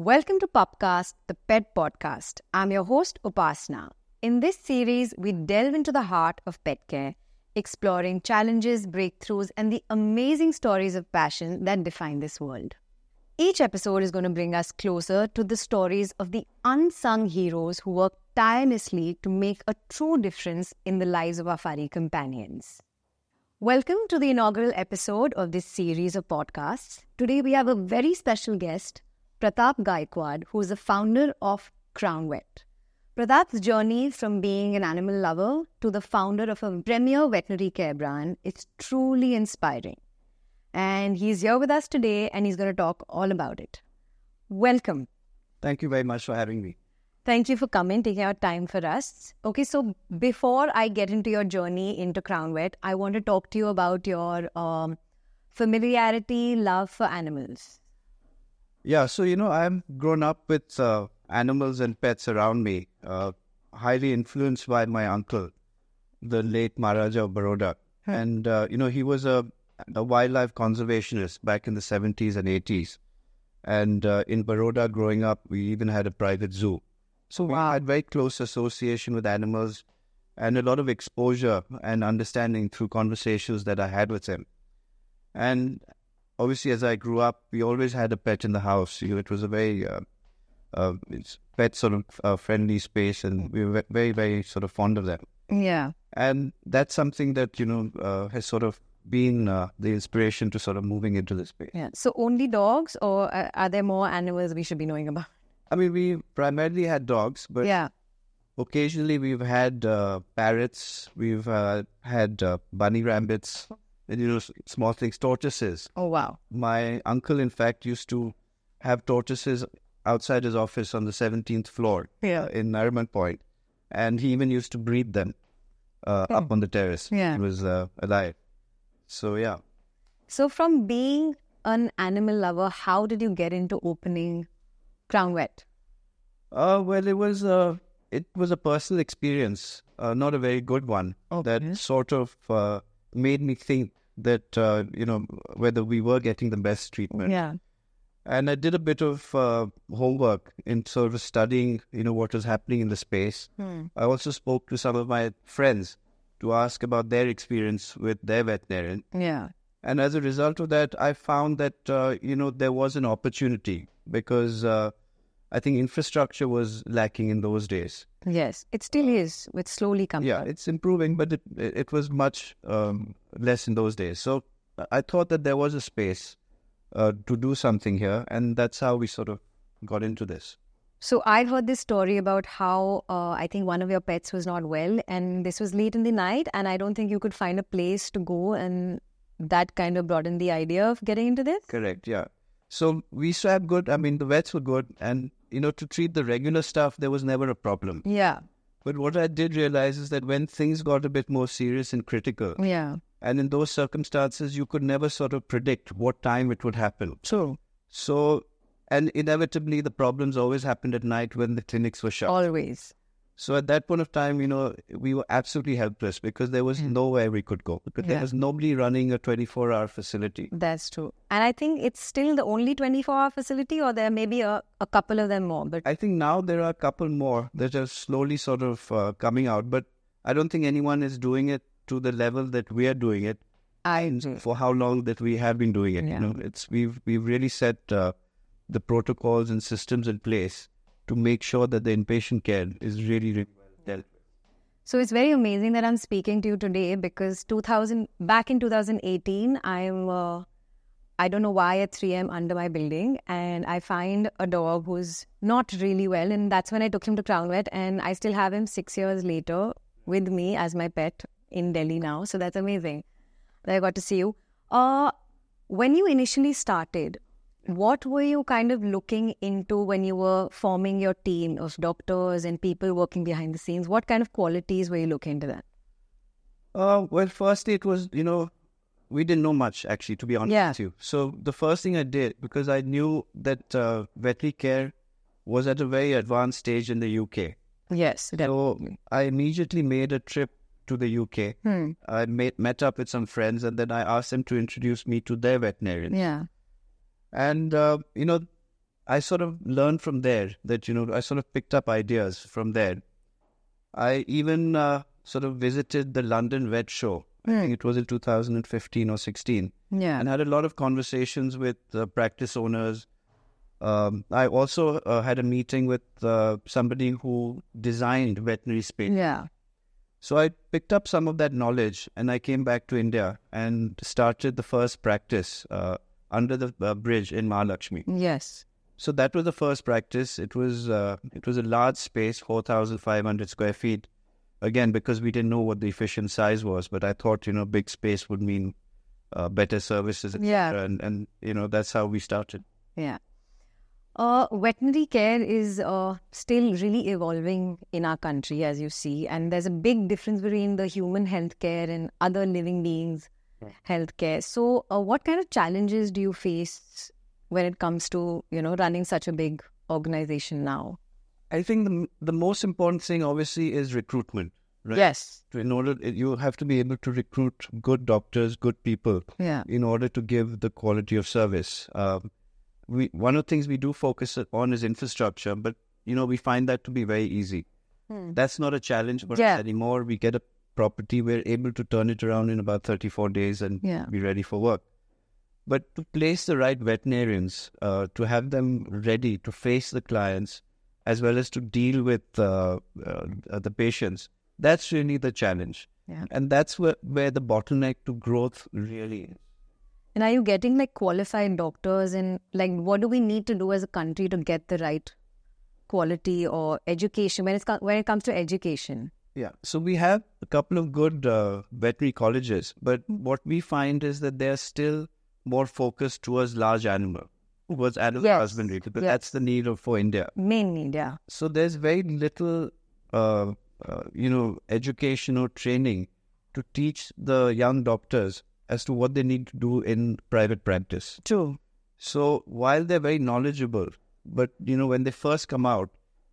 Welcome to Pupcast, the pet podcast. I'm your host, Upasana. In this series, we delve into the heart of pet care, exploring challenges, breakthroughs, and the amazing stories of passion that define this world. Each episode is going to bring us closer to the stories of the unsung heroes who work tirelessly to make a true difference in the lives of our furry companions. Welcome to the inaugural episode of this series of podcasts. Today we have a very special guest, Pratap Gaekwad, who is the founder of Crown Vet. Pratap's journey from being an animal lover to the founder of a premier veterinary care brand is truly inspiring. And he's here with us today and he's going to talk all about it. Welcome. Thank you very much for having me. Thank you for coming, taking out time for us. Okay, so before I get into your journey into Crown Vet, I want to talk to you about your um, familiarity, love for animals. Yeah, so you know, I'm grown up with uh, animals and pets around me, uh, highly influenced by my uncle, the late Maharaja of Baroda. And, uh, you know, he was a, a wildlife conservationist back in the 70s and 80s. And uh, in Baroda, growing up, we even had a private zoo. So we had very close association with animals and a lot of exposure and understanding through conversations that I had with him. And obviously, as I grew up, we always had a pet in the house. You know, it was a very uh, uh, it's pet sort of uh, friendly space, and we were very, very sort of fond of them. Yeah. And that's something that you know uh, has sort of been uh, the inspiration to sort of moving into this space. Yeah. So only dogs, or uh, are there more animals we should be knowing about? I mean, we primarily had dogs, but yeah. occasionally we've had uh, parrots, we've uh, had uh, bunny rabbits, you know, small things, tortoises. Oh wow. My uncle, in fact, used to have tortoises outside his office on the 17th floor Yeah. uh, in Nariman Point, and he even used to breed them uh, up on the terrace. Yeah. He was uh, alive. So, yeah. So from being an animal lover, how did you get into opening Crown Vet? Uh, well, it was uh, it was a personal experience, uh, not a very good one. Okay. That sort of uh, made me think that uh, you know whether we were getting the best treatment. Yeah. And I did a bit of uh, homework in sort of studying, you know, what was happening in the space. Hmm. I also spoke to some of my friends to ask about their experience with their veterinarian. Yeah. And as a result of that, I found that, uh, you know, there was an opportunity because uh, I think infrastructure was lacking in those days. Yes. It still is, with slowly coming. Yeah, it's improving, but it, it was much um, less in those days. So I thought that there was a space uh, to do something here. And that's how we sort of got into this. So I heard this story about how uh, I think one of your pets was not well, and this was late in the night, and I don't think you could find a place to go, and that kind of brought in the idea of getting into this. Correct. Yeah. So we to good. I mean, the vets were good, and you know, to treat the regular stuff, there was never a problem. Yeah. But what I did realize is that when things got a bit more serious and critical, Yeah. and in those circumstances, you could never sort of predict what time it would happen. True. So, and inevitably, the problems always happened at night when the clinics were shut. Always. So at that point of time, you know, we were absolutely helpless because there was nowhere we could go because Hmm. Yeah. there was nobody running a 24 hour facility. That's true. And I think it's still the only 24 hour facility, or there may be a, a couple of them more. But I think now there are a couple more that are slowly sort of uh, coming out, but I don't think anyone is doing it to the level that we are doing it I for how long that we have been doing it. Yeah. You know, it's we've we've really set uh, the protocols and systems in place to make sure that the inpatient care is really, really well dealt. So it's very amazing that I'm speaking to you today because 2000 back in 2018, I'm uh, I don't know why at 3am under my building and I find a dog who's not really well and that's when I took him to Crown Vet and I still have him six years later with me as my pet in Delhi now. So that's amazing that I got to see you. Uh, when you initially started, what were you kind of looking into when you were forming your team of doctors and people working behind the scenes? What kind of qualities were you looking into that? Uh, well, firstly, it was, you know, we didn't know much actually, to be honest Yeah. with you. So the first thing I did, because I knew that uh, veterinary care was at a very advanced stage in the UK. Yes, So I immediately made a trip to the UK. Hmm. I met, met up with some friends and then I asked them to introduce me to their veterinarian. Yeah. And, uh, you know, I sort of learned from there that, you know, I sort of picked up ideas from there. I even uh, sort of visited the London Vet Show. I think it was in 2015 or 16 Yeah. and had a lot of conversations with uh, practice owners. Um, I also uh, had a meeting with uh, somebody who designed veterinary space. yeah. So I picked up some of that knowledge and I came back to India and started the first practice uh, under the uh, bridge in Mahalakshmi. Yes. So that was the first practice. It was uh, it was a large space, four thousand five hundred square feet. Again, because we didn't know what the efficient size was, but I thought you know big space would mean uh, better services, etc. Yeah. And and you know that's how we started. Yeah. Uh, veterinary care is uh, still really evolving in our country, as you see, and there's a big difference between the human healthcare and other living beings' healthcare. So, uh, what kind of challenges do you face when it comes to you know running such a big organization now? I think the the most important thing, obviously, is recruitment. Right? Yes. In order, you have to be able to recruit good doctors, good people, Yeah. in order to give the quality of service. Um, we one of the things we do focus on is infrastructure, but you know we find that to be very easy. That's not a challenge for Yeah. us anymore. We get a property, we're able to turn it around in about thirty four days and Yeah. be ready for work. But to place the right veterinarians, uh, to have them ready to face the clients, as well as to deal with uh, uh, the patients, that's really the challenge. Yeah. And that's where, where the bottleneck to growth really is. And are you getting like qualified doctors and like what do we need to do as a country to get the right quality or education when it's when it comes to education? Yeah. So we have a couple of good uh, veterinary colleges, but what we find is that they're still more focused towards large animal, towards animal Yes. husbandry, because Yes. that's the need of for India. Mainly, yeah. So there's very little, uh, uh, you know, education or training to teach the young doctors as to what they need to do in private practice. True. So while they're very knowledgeable, but you know, when they first come out,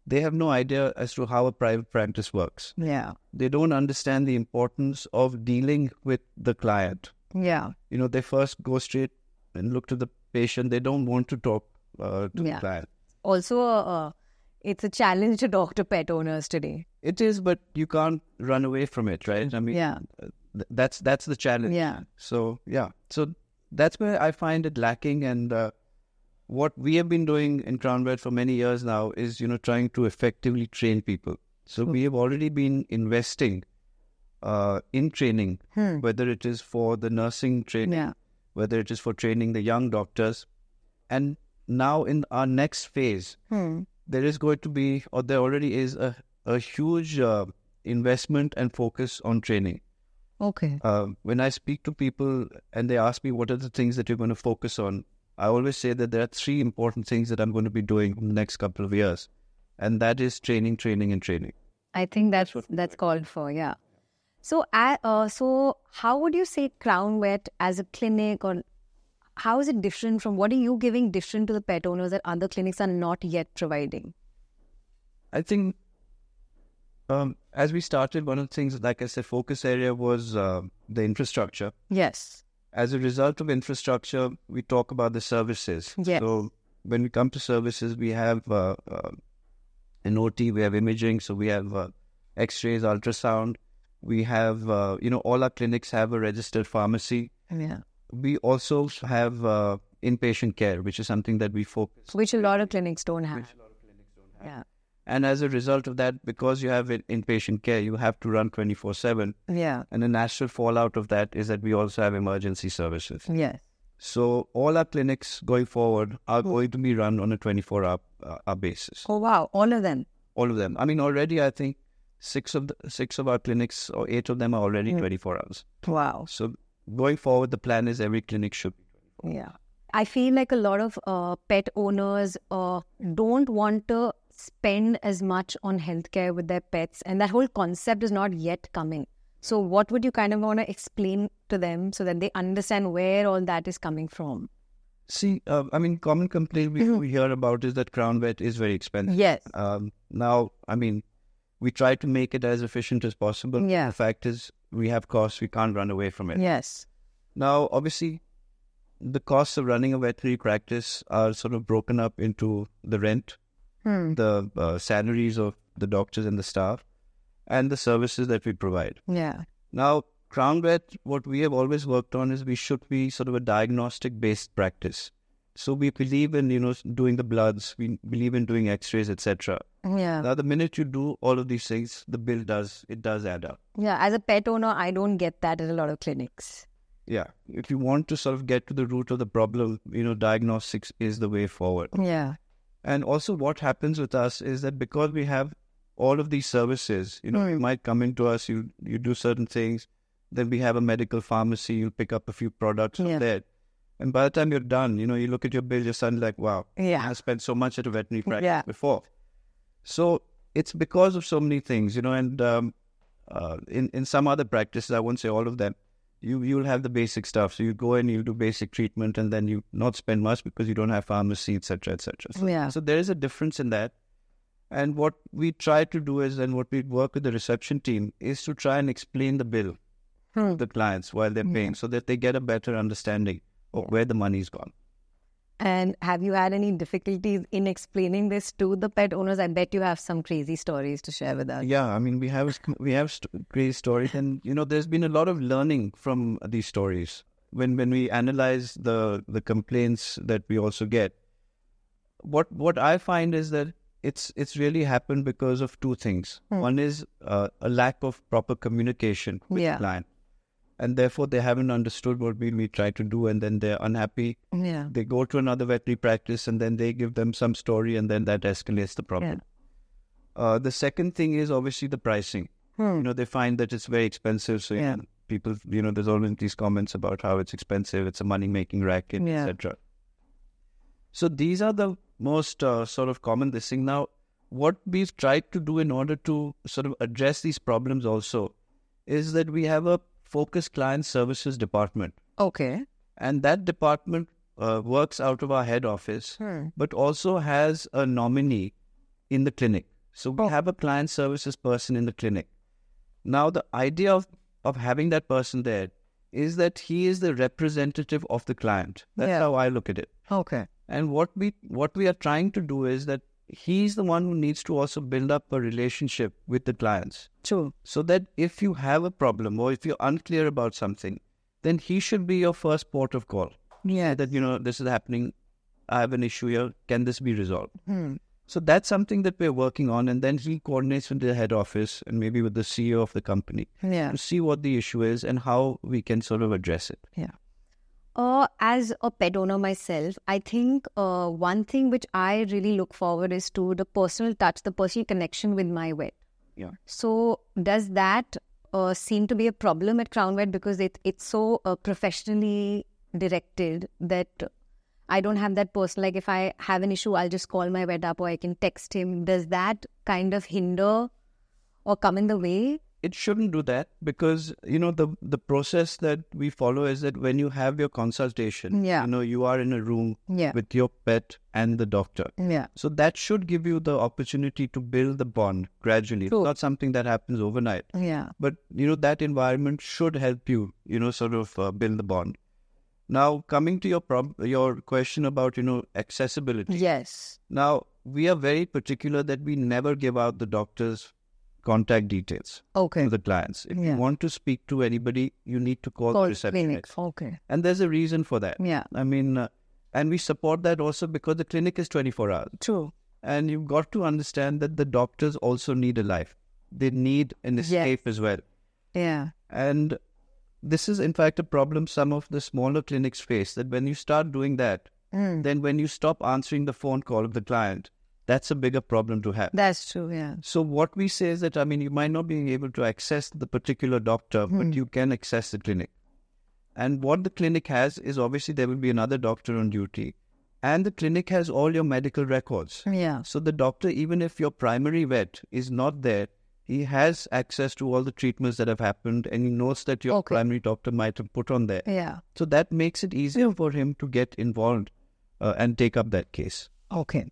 they have no idea as to how a private practice works. Yeah. They don't understand the importance of dealing with the client. Yeah. You know, they first go straight and look to the patient. They don't want to talk uh, to Yeah. the client. Also, uh, it's a challenge to talk to pet owners today. It is, but you can't run away from it, right? I mean, Yeah. uh, th- that's that's the challenge. Yeah. So yeah, so that's where I find it lacking, and uh, what we have been doing in Crown Vet for many years now is you know trying to effectively train people. So we have already been investing uh, in training, Hmm. whether it is for the nursing training, Yeah. whether it is for training the young doctors, and now in our next phase, Hmm. there is going to be, or there already is, a, a huge uh, investment and focus on training. Okay. Uh, when I speak to people and they ask me what are the things that you're going to focus on, I always say that there are three important things that I'm going to be doing in the next couple of years, and that is training, training, and training. I think that's what that's, called for. Yeah. So, uh, uh, so how would you say Crown Vet as a clinic, or how is it different from what are you giving different to the pet owners that other clinics are not yet providing? I think um, as we started, one of the things, like I said, focus area was uh, the infrastructure. Yes. As a result of infrastructure, we talk about the services. Yes. So when we come to services, we have uh, uh, an OT, we have imaging, so we have uh, X-rays, ultrasound. We have, uh, you know, all our clinics have a registered pharmacy. Yeah. We also have uh, inpatient care, which is something that we focus. Which a lot of clinics don't have. Which a lot of clinics don't have. Yeah. And as a result of that, because you have in- inpatient care, you have to run 24 7. Yeah. And the natural fallout of that is that we also have emergency services. Yes. So all our clinics going forward are going to be run on a 24 hour, uh, hour basis. Oh wow! All of them. All of them. I mean, already I think six of the six of our clinics or eight of them are already 24 hours. Wow. So going forward, the plan is every clinic should be. Yeah. I feel like a lot of uh, pet owners uh, don't want to spend as much on healthcare with their pets, and that whole concept is not yet coming. So, what would you kind of want to explain to them so that they understand where all that is coming from? See, uh, I mean, common complaint we, we hear about is that Crown Vet is very expensive. Yes. Um, now, I mean, we try to make it as efficient as possible. Yeah. The fact is, we have costs; we can't run away from it. Yes. Now, obviously, the costs of running a veterinary practice are sort of broken up into the rent, the uh, salaries of the doctors and the staff, and the services that we provide. Yeah. Now, Crown Vet, what we have always worked on is we should be sort of a diagnostic based practice. So we believe in you know doing the bloods, we believe in doing X-rays, etc. Yeah. Now, the minute you do all of these things, the bill does it does add up. Yeah. As a pet owner, I don't get that at a lot of clinics. Yeah, if you want to sort of get to the root of the problem, you know, diagnostics is the way forward. Yeah. And also, what happens with us is that because we have all of these services, you know, you might come into us, you you do certain things, then we have a medical pharmacy, you pick up a few products from Yeah. there. And by the time you're done, you know, you look at your bill, you're suddenly like, wow, Yeah. I spent so much at a veterinary practice Yeah. before. So it's because of so many things, you know, and um, uh, in, in some other practices, I won't say all of them, you, you'll have the basic stuff. So you go in, you do basic treatment, and then you not spend much because you don't have pharmacy, etc., etc. So, Yeah. so there is a difference in that. And what we try to do is, and what we work with the reception team is to try and explain the bill Hmm. to the clients while they're paying so that they get a better understanding of where the money's gone. And have you had any difficulties in explaining this to the pet owners? I bet you have some crazy stories to share with us. Yeah, I mean, we have we have st- great stories, and you know, there's been a lot of learning from these stories. When when we analyze the the complaints that we also get, what what I find is that it's it's really happened because of two things. One is uh, a lack of proper communication with Yeah. the client, and therefore they haven't understood what we we try to do, and then they're unhappy. Yeah. They go to another veterinary practice, and then they give them some story, and then that escalates the problem. Uh, the second thing is obviously the pricing. You know, they find that it's very expensive. So, Hmm. Yeah. people, you know, there's always these comments about how it's expensive, it's a money making racket, Yeah. etc. So, these are the most uh, sort of common this thing. Now, what we've tried to do in order to sort of address these problems also is that we have a focused client services department. Okay. And that department uh, works out of our head office, Hmm. but also has a nominee in the clinic. So we Oh. have a client services person in the clinic. Now, the idea of, of having that person there is that he is the representative of the client. That's Yeah. how I look at it. Okay. And what we what we are trying to do is that he's the one who needs to also build up a relationship with the clients True. so that if you have a problem or if you're unclear about something, then he should be your first port of call. Yeah. That you know this is happening. I have an issue here. Can this be resolved? Hmm. So that's something that we're working on, and then he coordinates with the head office and maybe with the CEO of the company Yeah. to see what the issue is and how we can sort of address it. Yeah. Uh, as a pet owner myself, I think uh, one thing which I really look forward is to the personal touch, the personal connection with my vet. Yeah. So, does that uh, seem to be a problem at Crown Vet because it, it's so uh, professionally directed that I don't have that person? Like, if I have an issue, I'll just call my vet up or I can text him. Does that kind of hinder or come in the way? It shouldn't do that because you know the the process that we follow is that when you have your consultation, Yeah. you know you are in a room Yeah. with your pet and the doctor. Yeah. So that should give you the opportunity to build the bond gradually. True. It's not something that happens overnight. Yeah. but you know that environment should help you you know sort of uh, build the bond now coming to your prob- your question about you know accessibility Yes. now we are very particular that we never give out the doctor's contact details Okay. to the clients if Yeah. you want to speak to anybody you need to call, Call the receptionist clinic. Okay. and there's a reason for that Yeah. i mean uh, and we support that also because the clinic is 24 hours True. and you've got to understand that the doctors also need a life they need an escape as well Yeah. and this is, in fact, a problem some of the smaller clinics face that when you start doing that, Mm. then when you stop answering the phone call of the client, that's a bigger problem to have. That's true. Yeah. So, what we say is that, I mean, you might not be able to access the particular doctor, Hmm. but you can access the clinic. And what the clinic has is obviously there will be another doctor on duty, and the clinic has all your medical records. Yeah. So, the doctor, even if your primary vet is not there, he has access to all the treatments that have happened and he knows that your Okay. primary doctor might have put on there. Yeah. So that makes it easier for him to get involved uh, and take up that case. Okay.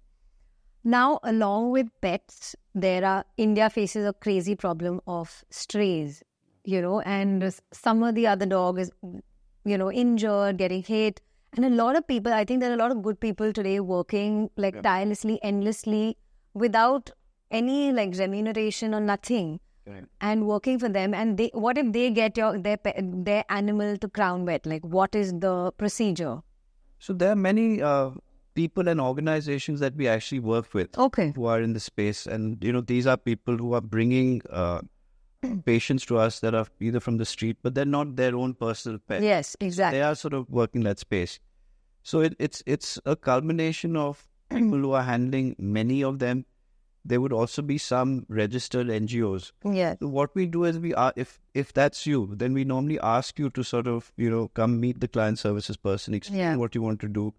Now, along with pets, there are India faces a crazy problem of strays, you know, and some of the other dog is, you know, injured, getting hit, And a lot of people, I think there are a lot of good people today working like Yeah. tirelessly, endlessly, without any like remuneration or nothing, Correct. and working for them. And they, what if they get your their their animal to crown vet? Like, what is the procedure? So there are many uh, people and organizations that we actually work with Okay. who are in the space, and you know these are people who are bringing uh, patients to us that are either from the street, but they're not their own personal pet. Yes, exactly. They are sort of working that space. So it, it's it's a culmination of people who are handling many of them. There would also be some registered NGOs. Yes. So what we do is we are if if that's you, then we normally ask you to sort of you know come meet the client services person, explain Yeah. what you want to do,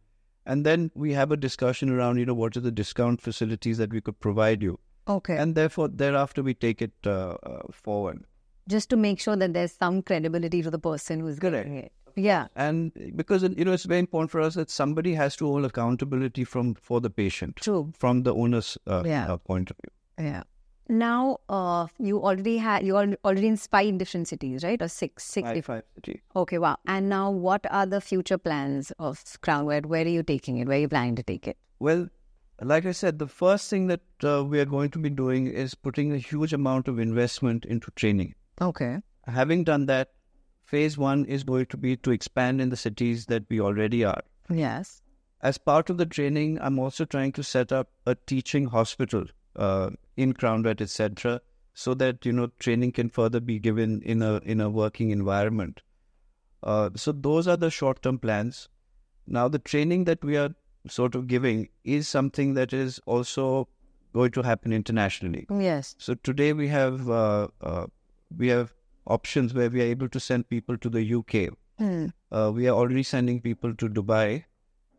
and then we have a discussion around you know what are the discount facilities that we could provide you, Okay. and therefore thereafter we take it uh, uh, forward. Just to make sure that there's some credibility to the person who's Correct. getting it. Yeah. And because you know it's very important for us that somebody has to hold accountability from for the patient True. from the owner's uh, Yeah. uh, point of view. Yeah. Now, uh, you already had you are already in five different cities, right? Or six, six Five, different. five city. Okay, wow. And now, what are the future plans of Crown Vet? Where are you taking it? Where are you planning to take it? Well, like I said, the first thing that uh, we are going to be doing is putting a huge amount of investment into training. Okay. Having done that, phase one is going to be to expand in the cities that we already are. Yes. As part of the training, I'm also trying to set up a teaching hospital uh, in Crown Vet, etc., so that you know training can further be given in a in a working environment. Uh, so those are the short term plans. Now the training that we are sort of giving is something that is also going to happen internationally. Yes. So today we have uh, uh, we have options where we are able to send people to the UK. Hmm. Uh, we are already sending people to Dubai.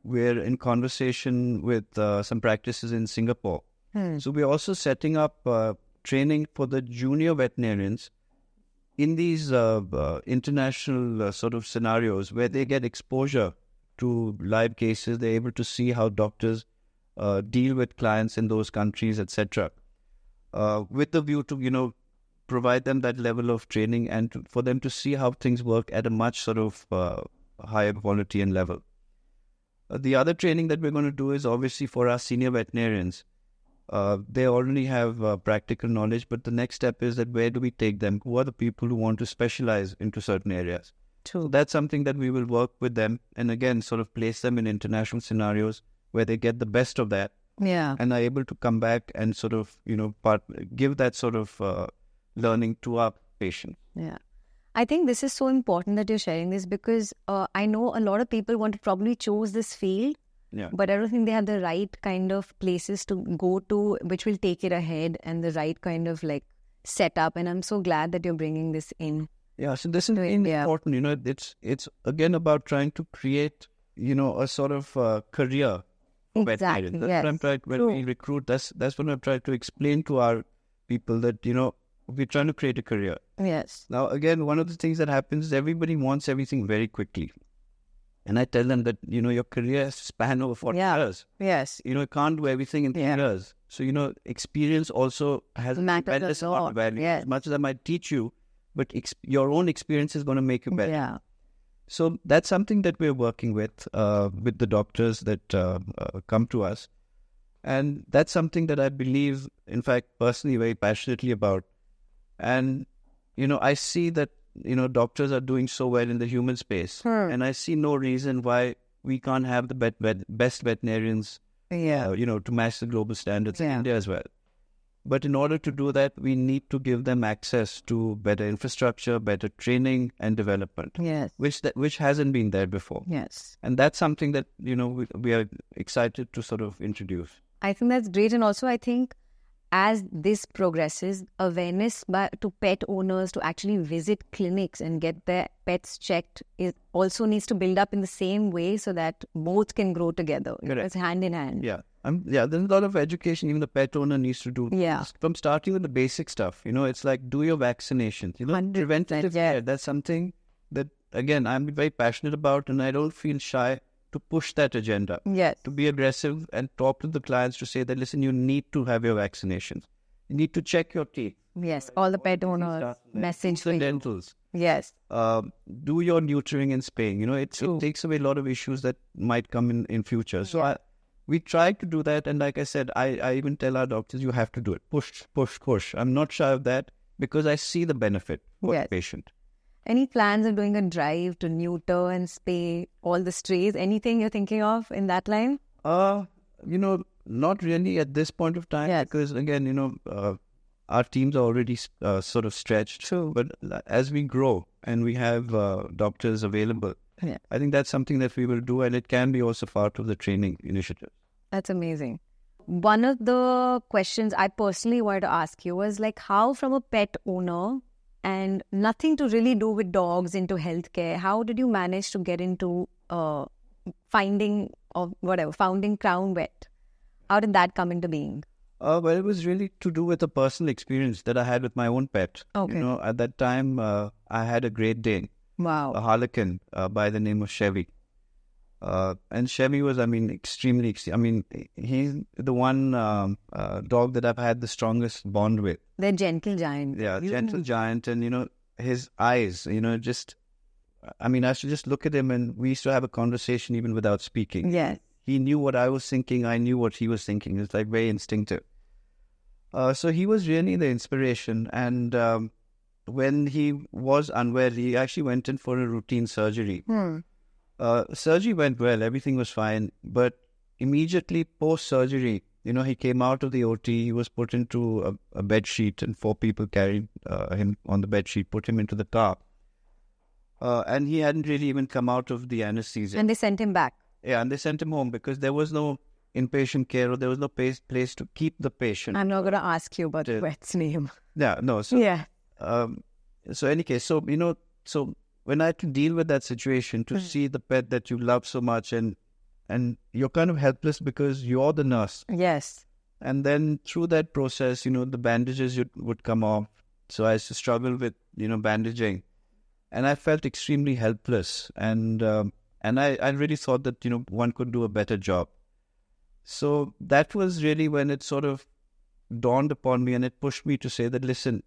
We're in conversation with uh, some practices in Singapore. Hmm. So we're also setting up uh, training for the junior veterinarians in these uh, uh, international uh, sort of scenarios where they get exposure to live cases. They're able to see how doctors uh, deal with clients in those countries, etc. Uh, with the view to you know provide them that level of training and to, for them to see how things work at a much sort of higher quality and level. The other training that we're going to do is obviously for our senior veterinarians. Uh, they already have uh, practical knowledge, but the next step is that where do we take them? Who are the people who want to specialize into certain areas? So that's something that we will work with them and again sort of place them in international scenarios where they get the best of that Yeah. and are able to come back and sort of you know part give that sort of uh, learning to our patients. Yeah. I think this is so important that you're sharing this because uh, I know a lot of people want to probably choose this field, Yeah. but I don't think they have the right kind of places to go to which will take it ahead and the right kind of like setup. And I'm so glad that you're bringing this in. Yeah, so this is Right, in- yeah. important. You know, it's it's again about trying to create, you know, a sort of uh, career. Exactly. That's Yes. what I'm trying when True. we recruit. That's that's what I'm trying to explain to our people that you know we're trying to create a career. Yes. Now, again, one of the things that happens is everybody wants everything very quickly, and I tell them that you know your career span over forty Yeah. years. Yes. You know, you can't do everything in three Yeah. years. So you know, experience also has a Matters tremendous amount of value. yes. As much as I might teach you, but ex- your own experience is going to make you better. Yeah. So that's something that we're working with uh, with the doctors that uh, uh, come to us, and that's something that I believe, in fact, personally, very passionately about. And you know, I see that you know doctors are doing so well in the human space, Hmm. and I see no reason why we can't have the bet- vet- best veterinarians, Yeah. uh, you know, to match the global standards in India as well. But in order to do that, we need to give them access to better infrastructure, better training and development Yes. which that which hasn't been there before Yes. and that's something that you know we, we are excited to sort of introduce I think that's great. And also, I think as this progresses, awareness by, to pet owners to actually visit clinics and get their pets checked is also needs to build up in the same way so that both can grow together. Correct. It's hand in hand. yeah um, yeah there's a lot of education even the pet owner needs to do Yeah. from starting with the basic stuff you know it's like do your vaccinations you know preventative yeah. care that's something that again i'm very passionate about and i don't feel shy to push that agenda Yes. to be aggressive and talk to the clients to say that listen you need to have your vaccinations you need to check your teeth Yes. All the pet owners message the dentals Yes. Uh, do your neutering and spaying. You know, it, it takes away a lot of issues that might come in in future. So Yeah. I, we try to do that, and like I said, I, I even tell our doctors, you have to do it. Push, push, push. I'm not shy of that because I see the benefit for Yes. the patient. Any plans of doing a drive to neuter and spay all the strays? Anything you're thinking of in that line? Uh, you know, not really at this point of time Yes. because again, you know, uh, our teams are already uh, sort of stretched. True. But as we grow and we have uh, doctors available, Yeah. I think that's something that we will do, and it can be also part of the training initiative. That's amazing. One of the questions I personally wanted to ask you was like, how from a pet owner and nothing to really do with dogs into healthcare, how did you manage to get into uh, finding or whatever, founding Crown Vet? How did that come into being? Uh, well, it was really to do with a personal experience that I had with my own pet. Okay. You know, at that time, uh, I had a Great Dane, Wow. a Harlequin uh, by the name of Chevy. Uh, and Chevy was, I mean, extremely, I mean, he's the one um, uh, dog that I've had the strongest bond with. They're gentle giant. Yeah, You- gentle giant, and you know his eyes. You know, just I mean, I should just look at him, and we used to have a conversation even without speaking. Yes. He knew what I was thinking. I knew what he was thinking. It's like very instinctive. Uh, so he was really the inspiration, and um, when he was unwell, he actually went in for a routine surgery. Hmm. Uh, surgery went well, everything was fine, but immediately post surgery, you know, he came out of the OT, he was put into a, a bed sheet, and four people carried uh, him on the bed sheet, put him into the car. Uh, and he hadn't really even come out of the anesthesia. And they sent him back. yeah, and they sent him home because there was no inpatient care or there was no place, place to keep the patient. I'm not going to ask you about the vet's name. yeah, no. So, Yeah. um, so any case, so you know, so when I had to deal with that situation, to Mm. see the pet that you love so much, and and you're kind of helpless because you're the nurse, Yes. and then through that process, you know, the bandages would, would come off. So I used to struggle with you know bandaging, and I felt extremely helpless, and um, and I I really thought that you know one could do a better job. So that was really when it sort of dawned upon me, and it pushed me to say that listen,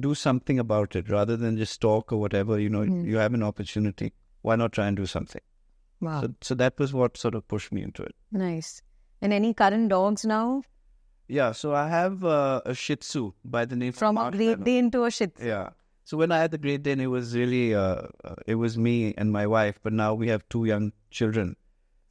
do something about it rather than just talk or whatever. You know, Mm. you have an opportunity. Why not try and do something? Wow. So, so that was what sort of pushed me into it. nice. And any current dogs now? Yeah. So I have uh, a Shih Tzu by the name From a Great Dane to a Shih Tzu. Yeah. So when I had the Great Dane, it was really uh, uh, it was me and my wife. But now we have two young children,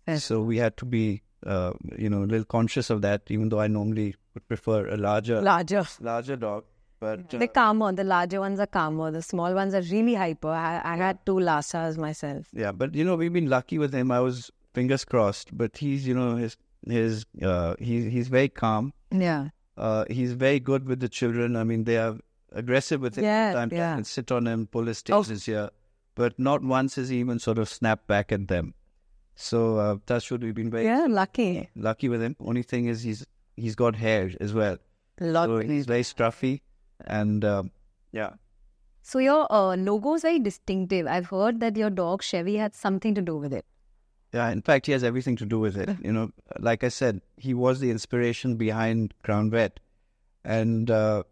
Fair. so we had to be uh, you know a little conscious of that. Even though I normally would prefer a larger Larger. larger dog, but uh, They're calmer. The larger ones are calmer. The small ones are really hyper. I, I had two Lhasas myself. Yeah, but you know we've been lucky with him. I was fingers crossed, but he's you know his his uh he's he's very calm. Yeah. Uh, he's very good with the children. I mean, they are aggressive with him. Yeah, I yeah. can sit on him, pull his Oh. here, but not once has he even sort of snapped back at them. So uh, touch wood, we've been very Yeah, lucky. lucky with him. Only thing is he's he's got hair as well, Lot. so he's very scruffy, and um, yeah. So your uh, logo is very distinctive. I've heard that your dog Chevy had something to do with it. Yeah, in fact, he has everything to do with it. You know, like I said, he was the inspiration behind Crown Vet, and uh,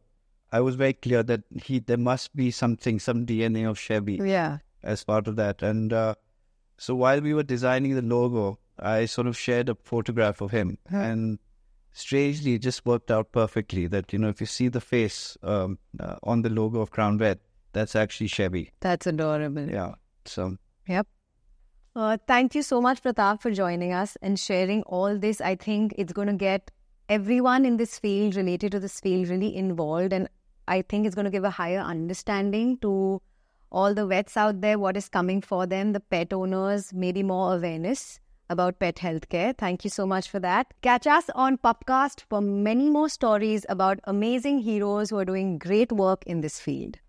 I was very clear that he there must be something, some DNA of Chevy Yeah. as part of that. And uh, so while we were designing the logo, I sort of shared a photograph of him, Huh. and strangely, it just worked out perfectly. That you know, if you see the face um, uh, on the logo of Crown Vet, that's actually Chevy. That's adorable. Yeah. So Yep. Uh, thank you so much, Pratap, for joining us and sharing all this. I think it's going to get everyone in this field, related to this field, really involved. And I think it's going to give a higher understanding to all the vets out there, what is coming for them, the pet owners, maybe more awareness about pet healthcare. Thank you so much for that. Catch us on Pupcast for many more stories about amazing heroes who are doing great work in this field.